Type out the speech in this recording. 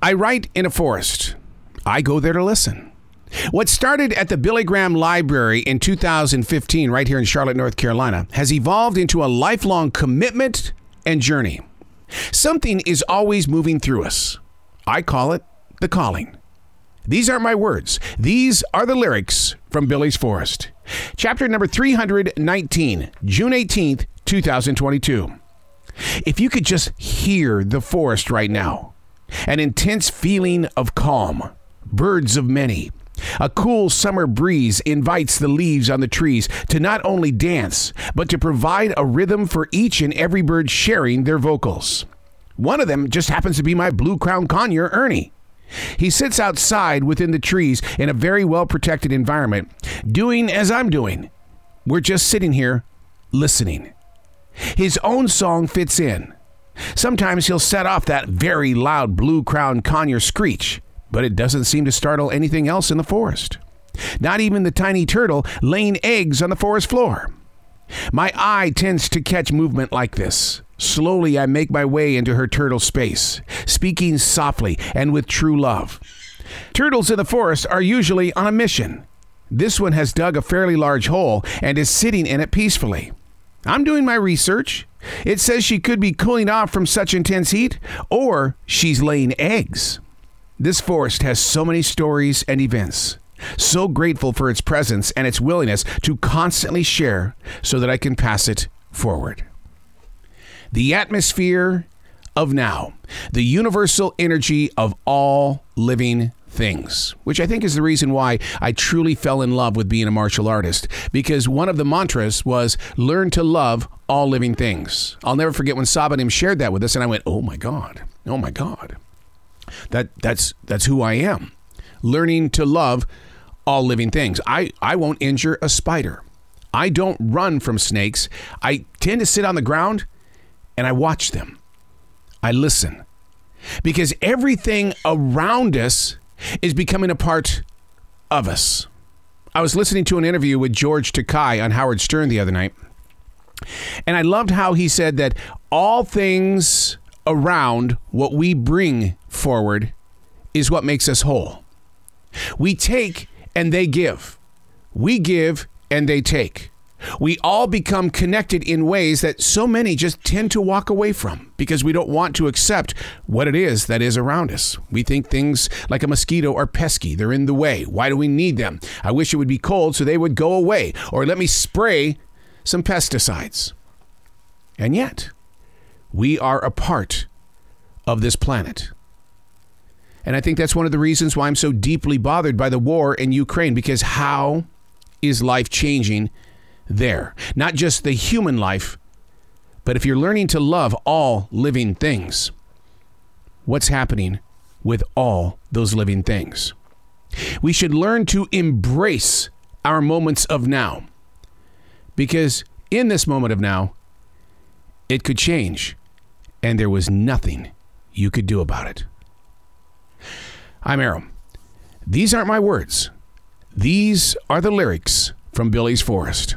I write in a forest. I go there to listen. What started at the Billy Graham Library in 2015, right here in Charlotte, North Carolina, has evolved into a lifelong commitment and journey. Something is always moving through us. I call it the calling. These aren't my words, these are the lyrics from Billy's Forest. Chapter number 319, June 18th, 2022. If you could just hear the forest right now, an intense feeling of calm, birds of many. A cool summer breeze invites the leaves on the trees to not only dance, but to provide a rhythm for each and every bird sharing their vocals. One of them just happens to be my blue crown conure, Ernie. He sits outside within the trees in a very well protected environment, doing as I'm doing. We're just sitting here listening. His own song fits in. Sometimes he'll set off that very loud blue crowned conure screech, but it doesn't seem to startle anything else in the forest. Not even the tiny turtle laying eggs on the forest floor. My eye tends to catch movement like this. Slowly, I make my way into her turtle space, speaking softly and with true love. Turtles in the forest are usually on a mission. This one has dug a fairly large hole and is sitting in it peacefully. I'm doing my research. It says she could be cooling off from such intense heat, or she's laying eggs. This forest has so many stories and events. So grateful for its presence and its willingness to constantly share so that I can pass it forward. The atmosphere of now, the universal energy of all living things, which I think is the reason why I truly fell in love with being a martial artist. Because one of the mantras was learn to love all living things. I'll never forget when Sabanim shared that with us, and I went, "Oh my God, oh my God, that that's that's who I am." Learning to love all living things. I I won't injure a spider. I don't run from snakes. I tend to sit on the ground and I watch them. I listen. Because everything around us is becoming a part of us. I was listening to an interview with George Takei on Howard Stern the other night, and I loved how he said that all things around what we bring forward is what makes us whole. We take and they give. We give and they take we all become connected in ways that so many just tend to walk away from because we don't want to accept what it is that is around us. We think things like a mosquito are pesky, they're in the way. Why do we need them? I wish it would be cold so they would go away, or let me spray some pesticides. And yet, we are a part of this planet. And I think that's one of the reasons why I'm so deeply bothered by the war in Ukraine because how is life changing there. Not just the human life, but if you're learning to love all living things, what's happening with all those living things? We should learn to embrace our moments of now. Because in this moment of now, it could change, and there was nothing you could do about it. I'm Arroe. These aren't my words. These are the lyrics from Billy's Forest.